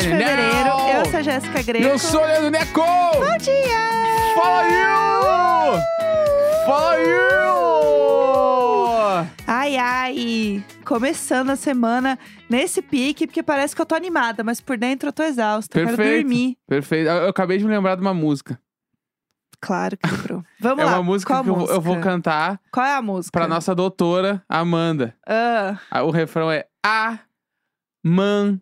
segunda-feira, 27 de fevereiro. Eu sou a Jéssica Greco. Eu sou o Leandro Neco! Bom dia! Fala you! Fala you! Ai, ai! Começando a semana nesse pique, porque parece que eu tô animada, mas por dentro eu tô exausta. Eu quero Perfeito. dormir. Perfeito. Eu, eu acabei de me lembrar de uma música. Claro que lembrou. Vamos é lá. uma música Qual que eu, vou- eu vou música? cantar Qual é a música? pra nossa doutora Amanda. Ah, Ah, O refrão é Amanda.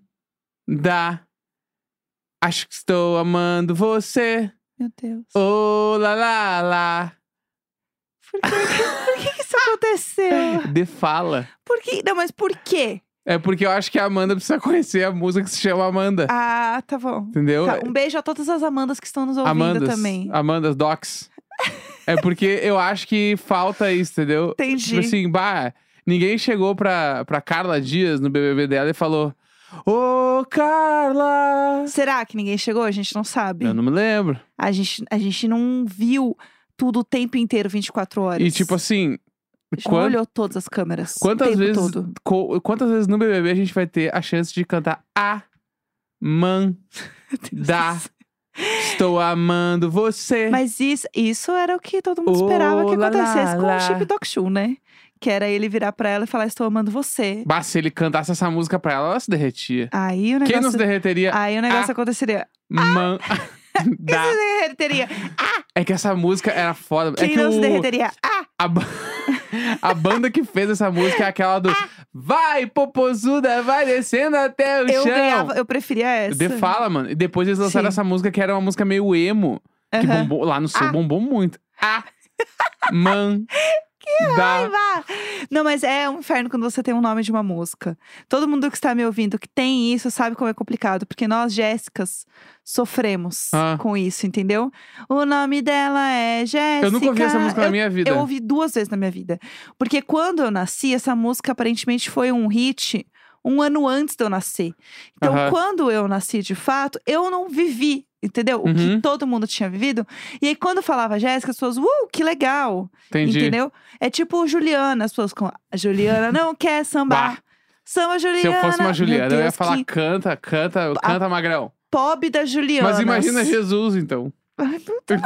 Acho que estou amando você. meu Deus. Oh, lá, lá, lá. Por que, por que que isso aconteceu? De fala. Por que? Não, mas por quê? É porque eu acho que a Amanda precisa conhecer a música que se chama Amanda. Ah, tá bom. Entendeu? Tá, um beijo a todas as Amandas que estão nos ouvindo Amandas. também. Amandas Docs. é porque eu acho que falta isso, entendeu? Entendi. Tipo assim, bah, ninguém chegou pra, pra Carla Dias no BBB dela e falou: Ô, Carla! Será que ninguém chegou? A gente não sabe. Eu não me lembro. A, gente, a gente não viu tudo o tempo inteiro, 24 horas. E tipo assim, a gente quan- não olhou todas as câmeras. quantas o tempo vezes, co- quantas vezes no BBB a gente vai ter a chance de cantar a man da estou amando você? Mas isso, isso era o que todo mundo esperava que Oh, acontecesse lá, com lá. o Chip Talk Show, né? Que era ele virar pra ela e falar: Estou amando você. Bah, se ele cantasse essa música pra ela, ela se derretia. Aí o Quem não negócio. se derreteria? Aí o negócio Ah. aconteceria. Man da. Quem se derreteria? É que essa música era foda. é Quem que não o... se derreteria? Ah! A, a banda que fez essa música é aquela do Vai, popozuda, vai descendo até o Eu chão. ganhava, eu preferia essa. De fala, mano. E depois eles lançaram Sim. essa música que era uma música meio emo. Que Aham. bombou lá no sul, Ah. bombou muito. Ah, man, da. Raiva! Não, mas é um inferno quando você tem um nome de uma música. Todo mundo que está me ouvindo que tem isso sabe como é complicado, porque nós, Jéssicas, sofremos Ah. com isso, entendeu? O nome dela é Jéssica. Eu nunca ouvi essa música eu, na minha vida. Eu ouvi duas vezes na minha vida. Porque quando eu nasci, essa música aparentemente foi um hit um ano antes de eu nascer. Então, Aham. quando eu nasci de fato, eu não vivi. Entendeu? O Uhum. que todo mundo tinha vivido. E aí, quando falava Jéssica, as pessoas, uh, que legal! Entendi. Entendeu? É tipo Juliana, as pessoas com. A Juliana não quer sambar. Samba Juliana. Se eu fosse uma Juliana, eu ia Deus, falar que canta, canta, canta, magrão. pobre da Juliana. Mas imagina Jesus, então. Ai, puta,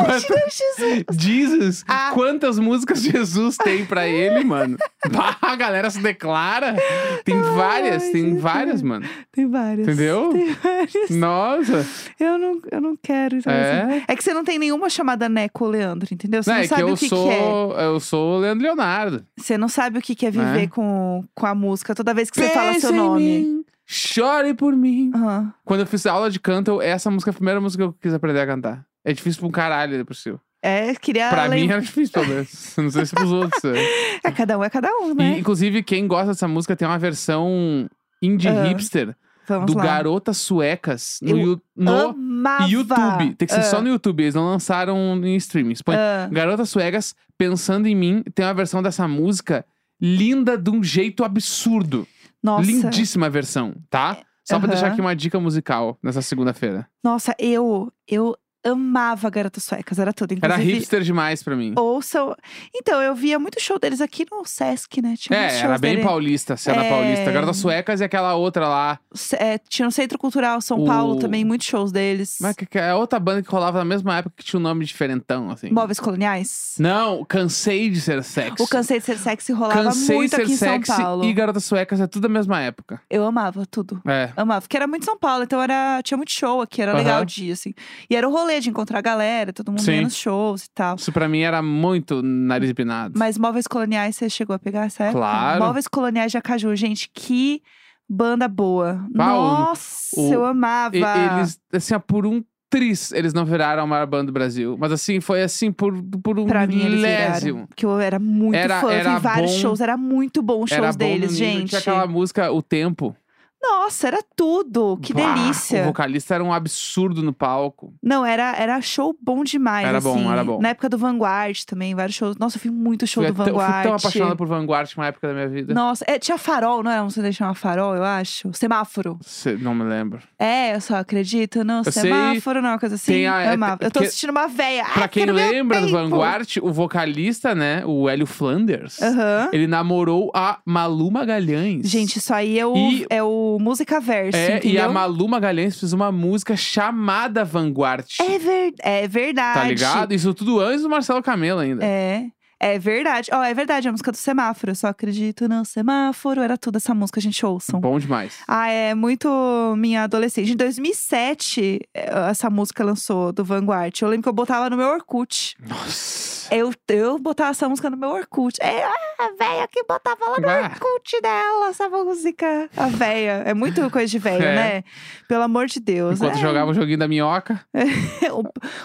Jesus. Jesus, Ah. quantas músicas Jesus tem pra ele, mano? Bah, a galera se declara. Tem várias, Ai, tem Jesus. várias, mano. Tem várias. Entendeu? Tem várias. Nossa. Eu não, eu não quero. Assim. É. É que você não tem nenhuma chamada Neco Leandro, entendeu? Você Não, não, é que sabe eu o que, sou, que é. eu sou o Leandro Leonardo. Você não sabe o que, que é viver É. com, com a música toda vez que você fala seu nome. chore por mim. Aham. Quando eu fiz aula de canto, eu- essa música é a primeira música que eu quis aprender a cantar. É difícil pra um caralho, por cima. É, queria. Pra lem- mim era difícil, pelo menos. Não sei se pros outros. é. É, cada um é cada um, E, né? inclusive, quem gosta dessa música tem uma versão indie hipster Vamos do lá. Garotas Suecas no, Eu no Amava. YouTube. Tem que ser Ah, só no YouTube, eles não lançaram em streamings. Põe ah. Garotas Suecas, Pensando em Mim, tem uma versão dessa música linda de um jeito absurdo. Nossa. Lindíssima versão, tá? Só pra Aham. deixar aqui uma dica musical nessa segunda-feira. Nossa, eu, eu amava Garotas Suecas, era tudo. Era Inclusive, hipster demais pra mim. ouçam. Então, eu via muito show deles aqui no Sesc, né? Tinha É, era bem dele. paulista, cena É. paulista. Garotas Suecas e aquela outra lá. É, tinha no Centro Cultural São O- Paulo também, muitos shows deles. Mas que, que é outra banda que rolava na mesma época que tinha um nome diferentão, assim. Móveis Coloniais. Não, cansei de ser sexy. O Cansei de Ser Sexy rolava Cansei muito aqui em São Paulo. e Garotas Suecas é tudo da mesma época. Eu amava tudo. É. Amava, porque era muito São Paulo, então era, tinha muito show aqui, era Aham. legal o dia, assim. E era o rolê de encontrar a galera, todo mundo Sim. ia nos shows e tal. Isso pra mim era muito nariz empinado. Mas Móveis Coloniais, você chegou a pegar essa época? Claro. Móveis Coloniais de Acaju, gente, que banda boa. Nossa, o- eu amava. E- eles, assim, ó, por um tris, eles não viraram a maior banda do Brasil. Mas assim, foi assim, por, por um Pra mim, eles viraram. milésimo. Porque eu era muito Era- fã. Eu era vários bom. shows, era muito bom os shows Era bom deles, nível, gente. Tinha aquela música O Tempo. Nossa, era tudo. Que Bah, delícia. O vocalista era um absurdo no palco. Não, era, era show bom demais. Era bom, assim. era bom. Na época do Vanguard também, vários shows. Nossa, eu vi muito show Fui do tão- Vanguard. fui tão apaixonado por Vanguard uma época da minha vida. Nossa, é, tinha farol, não era um CD que farol, eu acho? Semáforo. Cê- não me lembro. É, eu só acredito no Eu sei, semáforo, não, uma coisa assim. tem a- eu é, amava. Eu tô porque- assistindo uma véia. Pra quem meu lembra do tempo. Vanguard, o vocalista, né, o Hélio Flanders, Aham. ele namorou a Malu Magalhães. Gente, isso aí é o, E- é o música verso, É, entendeu? e a Malu Magalhães fez uma música chamada Vanguard. É, ver... é verdade. Tá ligado? Isso tudo antes do Marcelo Camelo ainda. É. É verdade. Ó, é verdade, a música do semáforo. Eu só acredito no semáforo. Era tudo essa música, a gente ouçam. Bom demais. Ah, é muito minha adolescente. Em 2007, eh, essa música lançou do Vanguard. Eu lembro que eu botava no meu Orkut. Nossa. Eu, eu botava essa música no meu Orkut. É a véia que botava lá no Ah. Orkut dela, essa música. A véia. É muito coisa de velho, É. né? Pelo amor de Deus. Enquanto é. jogava o joguinho da minhoca.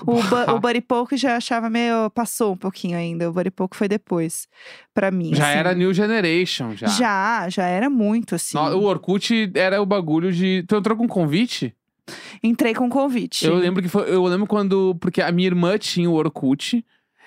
o, o, o já achava meio. Passou um pouquinho ainda. O Buddy Poke foi depois. Pra mim. Já assim. era New Generation, já. Já, já era muito, assim. No- O Orkut era o bagulho de. Tu entrou com convite? Entrei com convite. Eu lembro que foi. Eu lembro quando. Porque a minha irmã tinha o Orkut.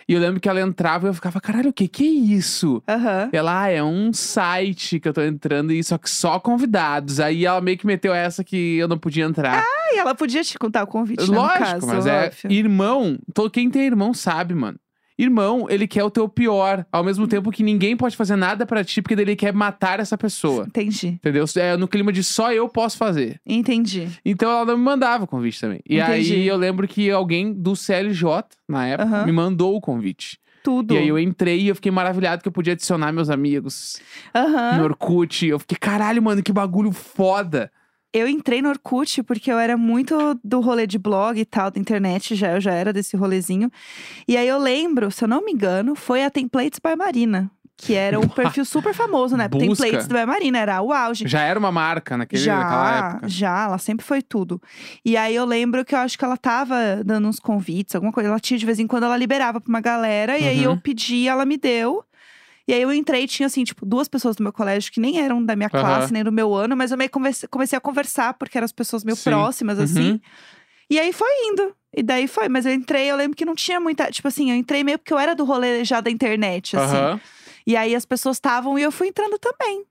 E eu lembro que ela entrava e eu ficava, caralho, o que que é isso? Aham. Ela, ah, é um site que eu tô entrando e só que só convidados. Aí ela meio que meteu essa que eu não podia entrar. Ah, e ela podia te contar o convite, né, Lógico, no caso, mas é. óbvio. Irmão, to- quem tem irmão sabe, mano. Irmão, ele quer o teu pior, ao mesmo tempo que ninguém pode fazer nada pra ti, porque daí ele quer matar essa pessoa. Entendi. Entendeu? É no clima de só eu posso fazer. Entendi. Então ela não me mandava o convite também. E Entendi. aí eu lembro que alguém do CLJ, na época, Aham. me mandou o convite. Tudo. E aí eu entrei e eu fiquei maravilhado que eu podia adicionar meus amigos Aham. no Orkut. Eu fiquei, caralho, mano, que bagulho foda. Eu entrei no Orkut porque eu era muito do rolê de blog e tal, da internet, já, eu já era desse rolezinho. E aí eu lembro, se eu não me engano, foi a Templates by Marina. Que era um perfil super famoso, né? Busca. Templates by Marina, era o auge. Já era uma marca naquele, já, naquela época. já, ela sempre foi tudo. E aí eu lembro que eu acho que ela tava dando uns convites, alguma coisa. Ela tinha de vez em quando, ela liberava pra uma galera. E aí Uhum. eu pedi, ela me deu. E aí eu entrei, tinha assim, tipo, duas pessoas do meu colégio que nem eram da minha Aham. classe, nem do meu ano, mas eu meio comecei, comecei a conversar, porque eram as pessoas meio Sim. próximas, assim. Uhum. E aí foi indo. E daí foi, mas eu entrei, eu lembro que não tinha muita. Tipo assim, eu entrei meio porque eu era do rolê já da internet, assim. E aí as pessoas estavam e eu fui entrando também.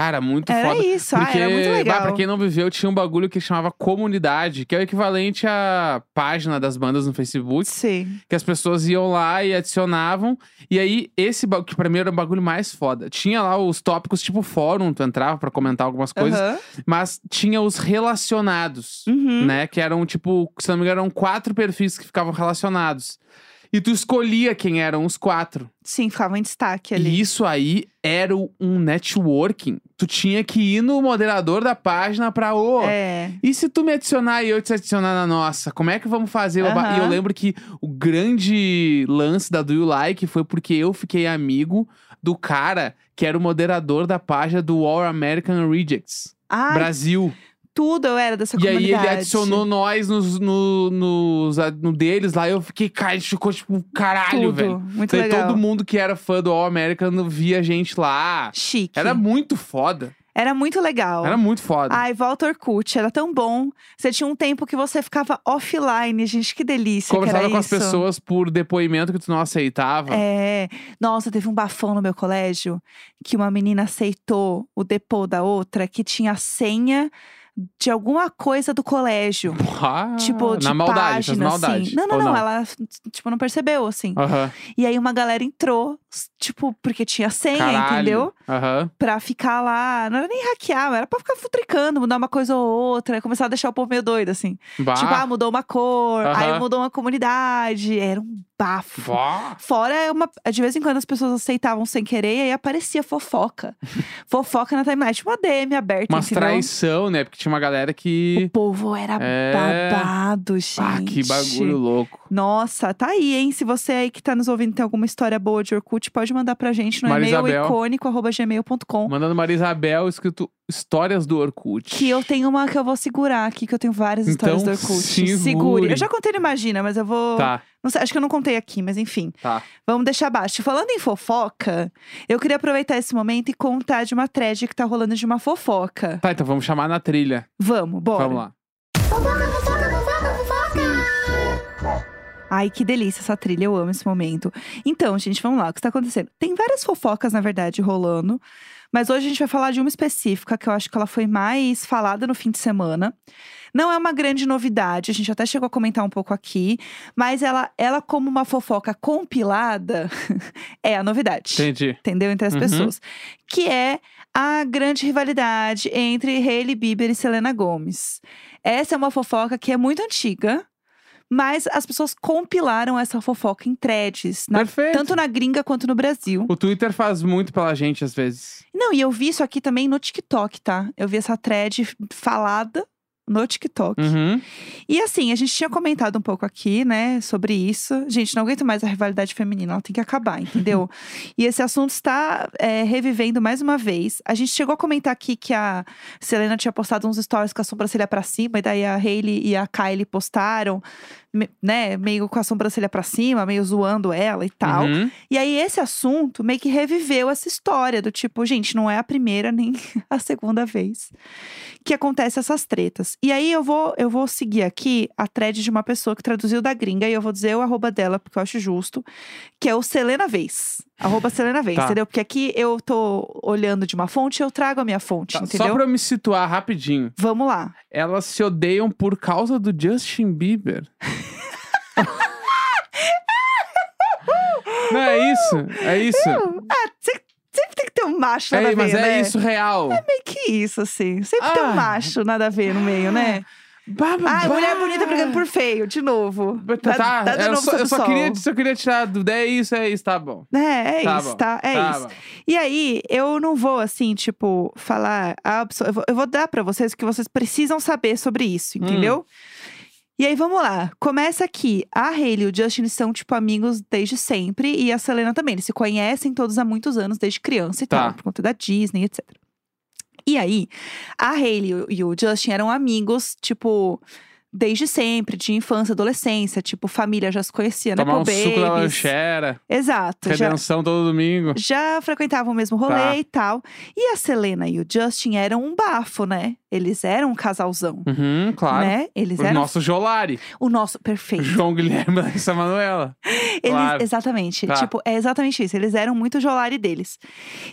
Ah, era muito Era foda. isso, Porque, ah, era muito bah, legal. pra quem não viveu, tinha um bagulho que chamava comunidade, que é o equivalente à página das bandas no Facebook, Sim. que as pessoas iam lá e adicionavam. E aí, esse ba- que pra mim era o bagulho mais foda. Tinha lá os tópicos tipo fórum, tu entrava pra comentar algumas coisas, Aham. mas tinha os relacionados, Uhum. né? Que eram tipo, se não me engano, eram quatro perfis que ficavam relacionados. E tu escolhia quem eram os quatro. Sim, ficava em destaque ali. E isso aí era um networking. Tu tinha que ir no moderador da página pra, ô, É. e se tu me adicionar e eu te adicionar na nossa? Como é que vamos fazer? ba- E eu lembro que o grande lance da Do You Like foi porque eu fiquei amigo do cara que era o moderador da página do All American Rejects Ai, Brasil. Tudo eu era dessa E aí comunidade. ele adicionou nós nos, no, nos- no deles lá. Eu fiquei, cara, a gente ficou tipo, caralho, velho. Muito Daí legal. todo mundo que era fã do All American via a gente lá. Chique. Era muito foda. Era muito legal. Era muito foda. Ai, volta Orkut, era tão bom. Você tinha um tempo que você ficava offline, gente, que delícia que Conversava era com as isso. pessoas por depoimento que tu não aceitava. É. Nossa, teve um bafão no meu colégio que uma menina aceitou o depô da outra que tinha a senha de alguma coisa do colégio. Ah, tipo, de na maldade, página, maldade. assim. Não, não, Ou não, ela, tipo, não percebeu, assim. E aí uma galera entrou, tipo, porque tinha senha, Caralho. entendeu? Aham. Pra ficar lá, não era nem hackear, era pra ficar futricando, mudar uma coisa ou outra, começar a deixar o povo meio doido, assim. Bah. Tipo, ah, mudou uma cor, aí Aham. mudou uma comunidade, era um bafo. Bah. Fora, uma, de vez em quando as pessoas aceitavam sem querer e aí aparecia fofoca. fofoca na timeline, tipo uma DM aberta, entendeu? traição, né? Porque tinha uma galera que. O povo era É. babado, gente. Ah, que bagulho louco. Nossa, tá aí, hein? Se você aí que tá nos ouvindo tem alguma história boa de Orkut, pode mandar pra gente no e-mail Marisabel. icônico.gmail.com. Mandando Maria Isabel escrito Histórias do Orkut. Que eu tenho uma que eu vou segurar aqui, que eu tenho várias histórias Então, do Orkut. segure. Eu já contei no Imagina, mas eu vou. Tá, Não sei, acho que eu não contei aqui, mas enfim. tá. Vamos deixar abaixo. Falando em fofoca, eu queria aproveitar esse momento e contar de uma thread que tá rolando de uma fofoca. Tá, então vamos chamar na trilha. Vamos, bora. Vamos lá. Ai, que delícia essa trilha, eu amo esse momento. Então, gente, vamos lá, o que está acontecendo? Tem várias fofocas, na verdade, rolando. Mas hoje a gente vai falar de uma específica, que eu acho que ela foi mais falada no fim de semana. Não é uma grande novidade, a gente até chegou a comentar um pouco aqui. Mas ela, ela como uma fofoca compilada, é a novidade. Entendi. Entendeu? Entre as Uhum. pessoas. Que é a grande rivalidade entre Hailey Bieber e Selena Gomez. Essa é uma fofoca que é muito antiga, mas as pessoas compilaram essa fofoca em threads, na- Perfeito. tanto na gringa quanto no Brasil. O Twitter faz muito pela gente às vezes. Não, e eu vi isso aqui também no TikTok, tá? Eu vi essa thread falada no TikTok. Uhum. E assim, a gente tinha comentado um pouco aqui, né, sobre isso. Gente, não aguento mais a rivalidade feminina, ela tem que acabar, entendeu? e esse assunto está é, revivendo mais uma vez. A gente chegou a comentar aqui que a Selena tinha postado uns stories com a sobrancelha pra cima, e daí a Hailey e a Kylie postaram, né, meio com a sobrancelha pra cima, meio zoando ela e tal. Uhum. E aí, esse assunto meio que reviveu essa história do tipo, gente, não é a primeira nem a segunda vez que acontece essas tretas. E aí eu vou, eu vou seguir aqui a thread de uma pessoa que traduziu da gringa e eu vou dizer o arroba dela, porque eu acho justo, que é o Selena Vez. Arroba Selena Vez, Tá. entendeu? Porque aqui eu tô olhando de uma fonte e eu trago a minha fonte, Tá, entendeu? Só pra eu me situar rapidinho. Vamos lá. Elas se odeiam por causa do Justin Bieber. Não é isso? É isso. Ah, se- sempre tem que ter um macho nada É, a ver, mas é né? isso real. Meio que isso, assim. Sempre tem um Ah. macho nada a ver no meio, né? Bah, bah, Ai, mulher bah. bonita brigando por feio, de novo. Tá, tá. Dá- dá de eu novo só, eu só queria, só queria tirar dúvida. É isso, é isso, tá bom. É, é tá isso, bom. tá? É tá isso. bom. E aí, eu não vou, assim, tipo, falar. abso- Eu vou, eu vou dar pra vocês o que vocês precisam saber sobre isso, Hum. entendeu? E aí, vamos lá. Começa aqui. A Hailey e o Justin são, tipo, amigos desde sempre. E a Selena também. Eles se conhecem todos há muitos anos, desde criança e Tá. tal. Por conta da Disney, etc. E aí, a Hailey e o Justin eram amigos, tipo... Desde sempre, de infância, adolescência. Tipo, família já se conhecia, né? Tomar um Pô, suco da babies. lanchera. Exato. Já, Redenção todo domingo. já frequentavam o mesmo rolê Tá. e tal. E a Selena e o Justin eram um bafo, né? Eles eram um casalzão. Uhum, claro. Né? Eles O eram nosso Jolari. o nosso perfeito. João Guilherme e Manoela. Eles, claro. Exatamente. Tá. Tipo, é exatamente isso. Eles eram muito Jolari deles.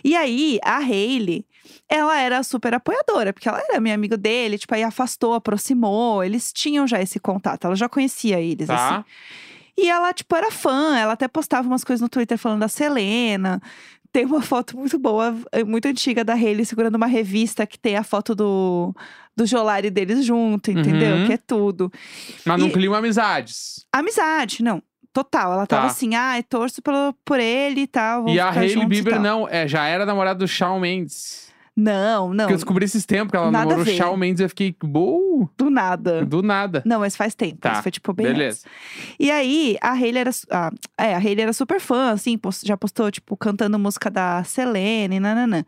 E aí, a Hailey, ela era super apoiadora, porque ela era minha amiga dele, tipo, aí afastou, aproximou. Eles tinham já esse contato, ela já conhecia eles, assim. Tá? E ela, tipo, era fã, ela até postava umas coisas no Twitter falando da Selena. Tem uma foto muito boa, eh, muito antiga da Hailey segurando uma revista que tem a foto do, do Jolari deles junto, entendeu? Uhum. Que é tudo. Mas não E- criam amizades. Amizade, não. Total. Ela tava Tá. assim, ah, torço pelo, por ele e tal. E a Hailey e Bieber tal." não, é, já era namorada do Shawn Mendes. Não, não. Porque eu descobri esses tempos que ela Nada namorou. Shawn Mendes e eu fiquei, "Bou", Do nada. do nada. Não, mas faz tempo. Tá, Isso foi tipo bem Beleza. antes. E aí, a Hailey era. Ah, é, a Hailey era super fã, assim, já postou, tipo, cantando música da Selena e nananã.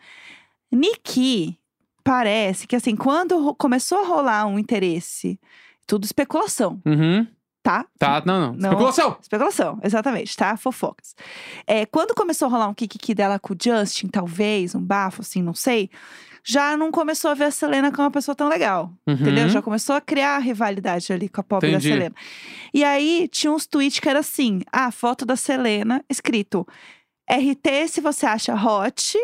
Niki, parece que, assim, quando começou a rolar um interesse, tudo especulação, Uhum. Tá? Tá, não, não. Não. Especulação! Especulação, exatamente, tá? Fofocas. É, quando começou a rolar um kikiki dela com o Justin, talvez, um bafo, assim, não sei, já não começou a ver a Selena como uma pessoa tão legal. Entendeu? Uhum. Já começou a criar a rivalidade ali com a pobre Entendi. da Selena. E aí tinha uns tweets que era assim: ah, foto da Selena, escrito RT se você acha hot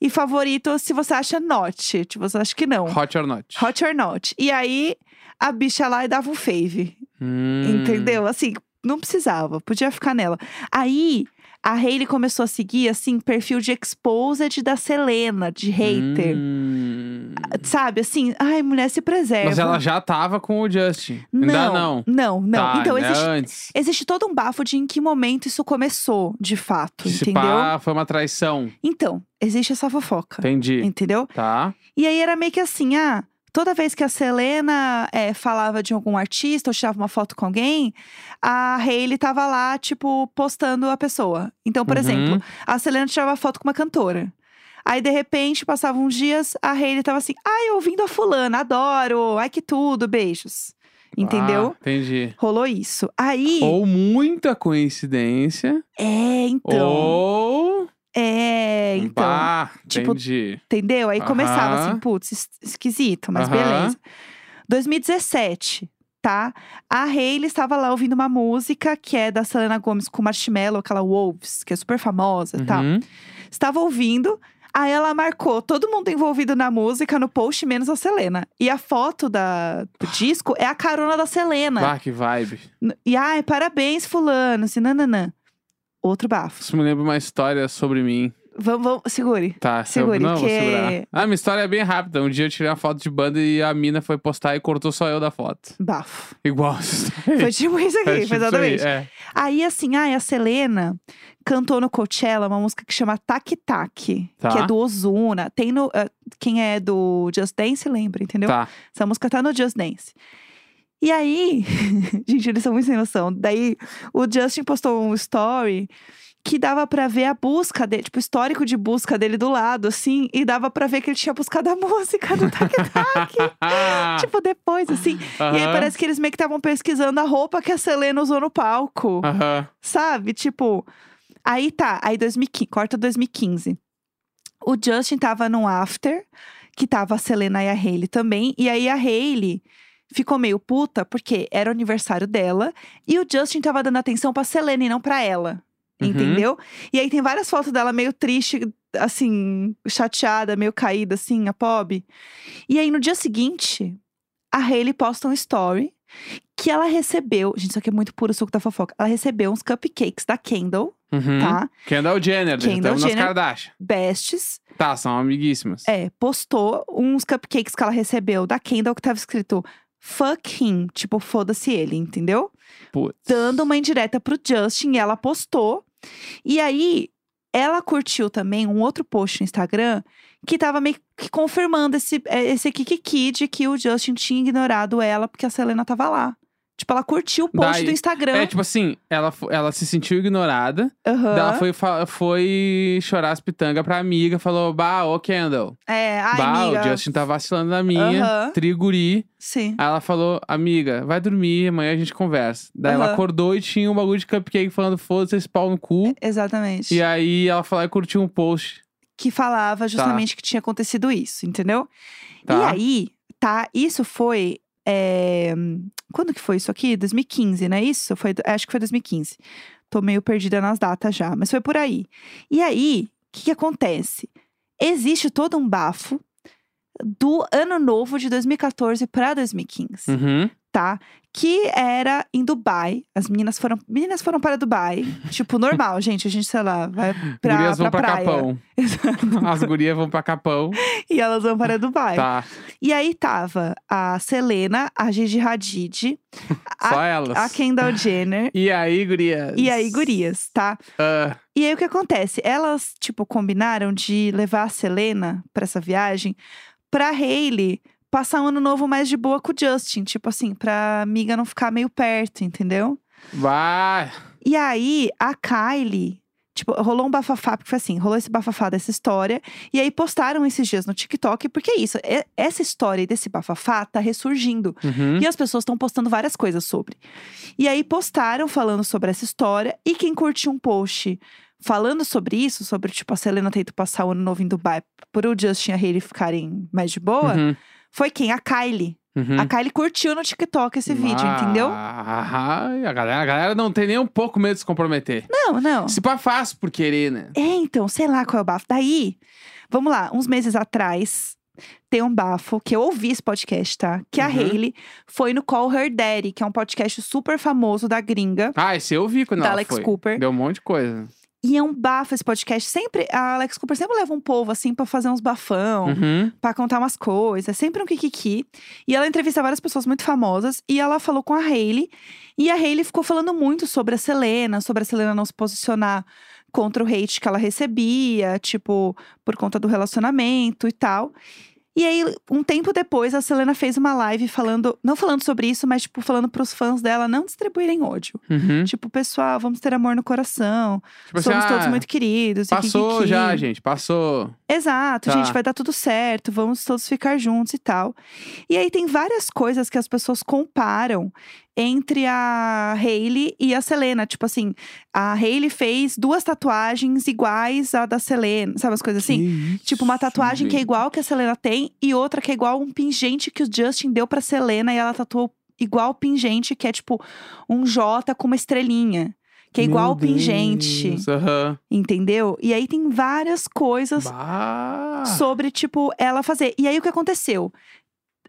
e favorito se você acha not. Tipo, você acha que não. Hot or not. Hot or not. E aí a bicha lá e dava um fave. Hum. Entendeu? Assim, não precisava, podia ficar nela. Aí a Hailey começou a seguir, assim, perfil de exposed da Selena, de hater. Hum. Sabe, assim, ai, mulher se preserva. Mas ela já tava com o Justin. Ainda não. Não, não. Tá, então, existe, antes. existe todo um bafo de em que momento isso começou, de fato, Se entendeu? pá, foi uma traição. Então, existe essa fofoca, Entendi. entendeu? Tá. E aí era meio que assim, ah, toda vez que a Selena é, falava de algum artista ou tirava uma foto com alguém, a Hailey tava lá, tipo, postando a pessoa. Então, por Uhum. exemplo, a Selena tirava foto com uma cantora. Aí, de repente, passavam uns dias, a Hailey tava assim, ai, ouvindo a fulana, adoro, ai que tudo, beijos. Entendeu? Ah, entendi. Rolou isso. Aí, Ou muita coincidência. é, então. Ou. É, então. Bah, tipo, entendi. Entendeu? Aí começava Aham. assim, putz, es- esquisito, mas Aham. beleza. 2017, tá? A Hailey estava lá ouvindo uma música que é da Selena Gomez com Marshmello, aquela Wolves, que é super famosa e tal. Uhum. Estava ouvindo, aí ela marcou todo mundo envolvido na música no post, menos a Selena. E a foto da, do disco é a carona da Selena. Bah, que vibe. E ai, parabéns, fulano, assim, nananã. Outro bafo. Isso me lembra uma história sobre mim. Vamos, vamos, segure. Tá, Segure, não, vou que- segurar. Ah, minha história é bem rápida. Um dia eu tirei uma foto de banda e a mina foi postar e cortou só eu da foto. Bafo. Igual. Foi tipo isso aqui, É, tipo foi isso aí, exatamente. é. Aí, assim, ai, a Selena cantou no Coachella uma música que chama Tac Tac, Tá. que é do Ozuna. Tem no. ah, quem é do Just Dance lembra, entendeu? Tá. Essa música tá no Just Dance. E aí, gente, eles são muito sem noção. Daí, o Justin postou um story que dava pra ver a busca dele, tipo, o histórico de busca dele do lado, assim, e dava pra ver que ele tinha buscado a música do Tac Tac. tipo, depois, assim. E aí parece que eles meio que estavam pesquisando a roupa que a Selena usou no palco. Sabe? Tipo, aí tá, aí 2015, corta 2015. O Justin tava num after, que tava a Selena e a Hailey também, e aí a Hailey ficou meio puta porque era o aniversário dela e o Justin tava dando atenção pra Selena e não pra ela. Uhum. Entendeu? E aí tem várias fotos dela meio triste, assim, chateada, meio caída, assim, a pobre. E aí no dia seguinte, a Hailey posta um story que ela recebeu. Gente, isso aqui é muito puro suco da fofoca. Ela recebeu uns cupcakes da Kendall, Uhum. tá? Kendall Jenner, Kendall estamos nas Jenner. Kardashian. Bestes. Tá, são amiguíssimas. É, postou uns cupcakes que ela recebeu da Kendall que tava escrito fuck him, tipo, foda-se ele, entendeu? Putz. Dando uma indireta pro Justin e ela postou. E aí, ela curtiu também um outro post no Instagram que tava meio que confirmando esse, eh, esse kikiki de que o Justin tinha ignorado ela porque a Selena tava lá. Tipo, ela curtiu o post Daí- do Instagram. É, tipo assim, ela, ela se sentiu ignorada. Daí Ela foi, foi chorar as pitangas pra amiga. Falou, bah, ô Kendall. É, ai, bah, amiga. o Justin tá vacilando na minha. Aham. Triguri. Sim. Aí ela falou, amiga, vai dormir, amanhã a gente conversa. Daí ela Aham. acordou e tinha um bagulho de cupcake falando, foda-se esse pau no cu. Exatamente. E aí ela falou e curtiu um post. Que falava justamente que tinha acontecido isso, entendeu? E Tá. aí, tá, isso foi. É, Quando que foi isso aqui? 2015, não é isso? Foi... Acho que foi 2015. Tô meio perdida nas datas já, mas foi por aí. E aí, o que, que acontece? Existe todo um bafo do ano novo de 2014 para 2015, Uhum. Tá? Que era em Dubai. As meninas foram, meninas foram para Dubai, tipo normal, gente. A gente sei lá, vai pra, gurias vão pra pra, praia. Capão. As gurias vão pra Capão. E elas vão para Dubai. Tá. E aí tava a Selena, a Gigi Hadid, Só elas. a Kendall Jenner E aí, gurias? e aí gurias, tá? Ah, E aí o que acontece? Elas, tipo, combinaram de levar a Selena pra essa viagem pra Hailey passar um ano novo mais de boa com o Justin, tipo assim, pra amiga não ficar meio perto, entendeu? vai. E aí a Kylie Tipo, rolou um bafafá, porque foi assim, rolou esse bafafá dessa história. E aí postaram esses dias no TikTok, porque é isso, é- essa história desse bafafá tá ressurgindo. Uhum. E as pessoas estão postando várias coisas sobre. E aí postaram falando sobre essa história. E quem curtiu um post falando sobre isso, sobre tipo a Selena tenta passar o ano novo em Dubai por o Justin e a Hailey ficarem mais de boa, Uhum. Foi quem? A Kylie. Uhum. A Kylie curtiu no TikTok esse vídeo, entendeu? Ah, a galera, a galera não tem nem um pouco medo de se comprometer. Não, não. Se pá fácil por querer, né? É, então, sei lá qual é o bafo. Daí, vamos lá, uns meses atrás, tem um bafo que eu ouvi esse podcast, tá? Que a Uhum. Hailey foi no Call Her Daddy, que é um podcast super famoso da gringa. Ah, esse eu vi quando Da ela Alex foi. Cooper. Deu um monte de coisa. E é um bafo esse podcast. Sempre, a Alex Cooper sempre leva um povo, assim, pra fazer uns bafão. Uhum. Pra contar umas coisas, é sempre um kikiki. E ela entrevista várias pessoas muito famosas e ela falou com a Hailey. E a Hailey ficou falando muito sobre a Selena, sobre a Selena não se posicionar contra o hate que ela recebia, tipo, por conta do relacionamento e tal. E aí, um tempo depois, a Selena fez uma live falando, não falando sobre isso, mas, tipo, falando pros fãs dela não distribuírem ódio. Uhum. Tipo, pessoal, vamos ter amor no coração. Tipo assim, somos todos ah, muito queridos. Passou já, gente. Passou. Exato, Tá. gente, vai dar tudo certo, vamos todos ficar juntos e tal. E aí tem várias coisas que as pessoas comparam entre a Hailey e a Selena. Tipo assim, a Hailey fez duas tatuagens iguais à da Selena, sabe as coisas assim? Que Tipo, uma tatuagem que é gente. igual que a Selena tem e outra que é igual um pingente que o Justin deu pra Selena e ela tatuou igual o pingente, que é tipo um J com uma estrelinha. Que é igual o pingente, Aham. entendeu? E aí tem várias coisas Bah. sobre, tipo, ela fazer. E aí o que aconteceu?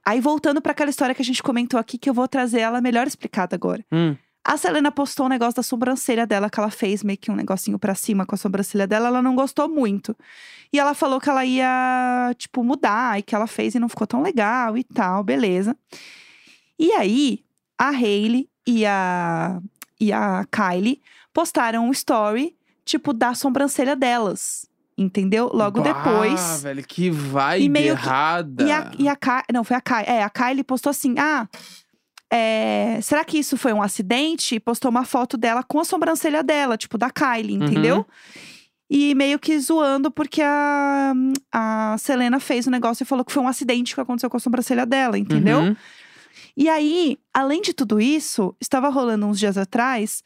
Aí voltando pra aquela história que a gente comentou aqui, que eu vou trazer ela melhor explicada agora. Hum. A Selena postou um negócio da sobrancelha dela, que ela fez meio que um negocinho pra cima com a sobrancelha dela. Ela não gostou muito. E ela falou que ela ia, tipo, mudar e que ela fez e não ficou tão legal e tal, beleza. E aí, a Hailey e a, e a Kylie postaram um story, tipo, da sobrancelha delas. Entendeu? Logo Bah, depois. velho, que vibe E meio que- errada. E a, e a não, foi a Kai, é, a Kylie postou assim, ah, é, será que isso foi um acidente? E postou uma foto dela com a sobrancelha dela, tipo, da Kylie, Uhum. entendeu? E meio que zoando porque a, a Selena fez o negócio e falou que foi um acidente que aconteceu com a sobrancelha dela, entendeu? Uhum. E aí, além de tudo isso, estava rolando uns dias atrás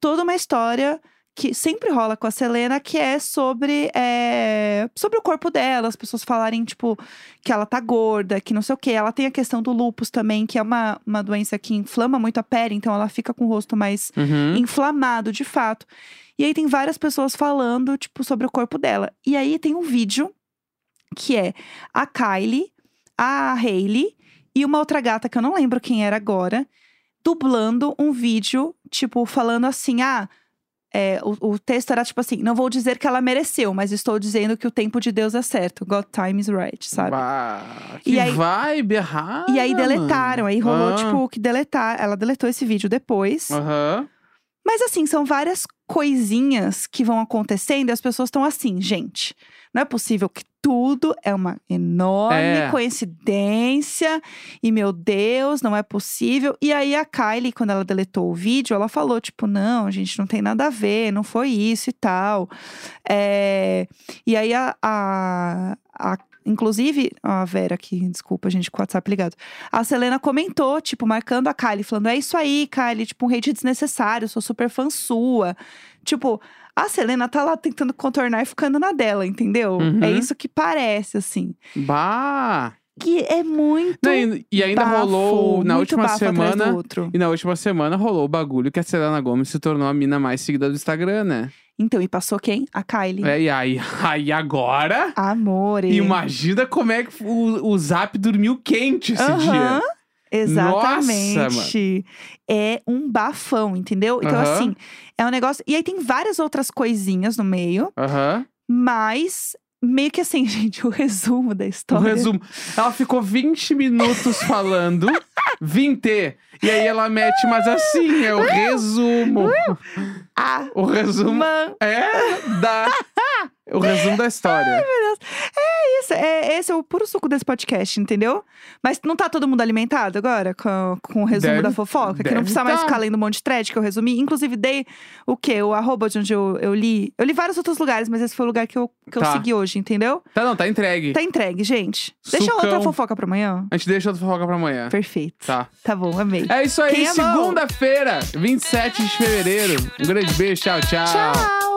toda uma história que sempre rola com a Selena, que é sobre, é, sobre o corpo dela, as pessoas falarem, tipo, que ela tá gorda, que não sei o quê. Ela tem a questão do lúpus também, que é uma, uma doença que inflama muito a pele, então ela fica com o rosto mais Uhum. inflamado, de fato. E aí tem várias pessoas falando, tipo, sobre o corpo dela. E aí tem um vídeo que é a Kylie, a Hailey e uma outra gata que eu não lembro quem era agora, dublando um vídeo, tipo, falando assim: ah. é, o, o texto era tipo assim: não vou dizer que ela mereceu, mas estou dizendo que o tempo de Deus é certo. God time is right, sabe? Bah, E que aí- vibe errada. E aí deletaram, aí rolou, Ah. tipo, que deletar. Ela deletou esse vídeo depois. Aham. Mas assim, são várias coisinhas que vão acontecendo e as pessoas estão assim, gente. Não é possível que tudo é uma enorme É. coincidência. E meu Deus, não é possível. E aí a Kylie, quando ela deletou o vídeo, ela falou: tipo, não, gente, não tem nada a ver, não foi isso e tal. É, E aí a. a, a- Inclusive, a Vera aqui, desculpa, gente, com o WhatsApp ligado. A Selena comentou, tipo, marcando a Kylie, falando: é isso aí, Kylie, tipo, um hate desnecessário, sou super fã sua. Tipo, a Selena tá lá tentando contornar e ficando na dela, entendeu? Uhum. É isso que parece, assim. Bah. Que é muito. Não, e, e ainda bafo, rolou na última semana. outro. E na última semana rolou o bagulho que a Selena Gomes se tornou a mina mais seguida do Instagram, né? Então, e passou quem? A Kylie. É, e aí, aí agora. Amor. Imagina como é que o, o Zap dormiu quente esse dia. Exatamente. é um bafão, entendeu? Então, Aham. assim, é um negócio. E aí tem várias outras coisinhas no meio, Aham. mas meio que assim, gente, o resumo da O história. resumo. Ela ficou 20 minutos falando. 20. E aí ela mete, mas assim, é o resumo. Ah, O resumo man, é da. O resumo da história. isso, é, esse é o puro suco desse podcast, entendeu? Mas não tá todo mundo alimentado agora com, com o resumo Deve- da fofoca? Que não precisa mais tá. ficar lendo um monte de thread que eu resumi. Inclusive, dei o quê? O arroba de onde eu, eu li. Eu li vários outros lugares, mas esse foi o lugar que eu, que eu Tá. segui hoje, entendeu? Tá, não, tá entregue. Tá entregue, gente. Deixa Sucão. outra fofoca pra amanhã. A gente deixa outra fofoca pra amanhã. Perfeito. Tá. Tá bom, amei. É isso aí, segunda-feira, 27 de fevereiro. Um grande beijo, tchau, tchau. Tchau!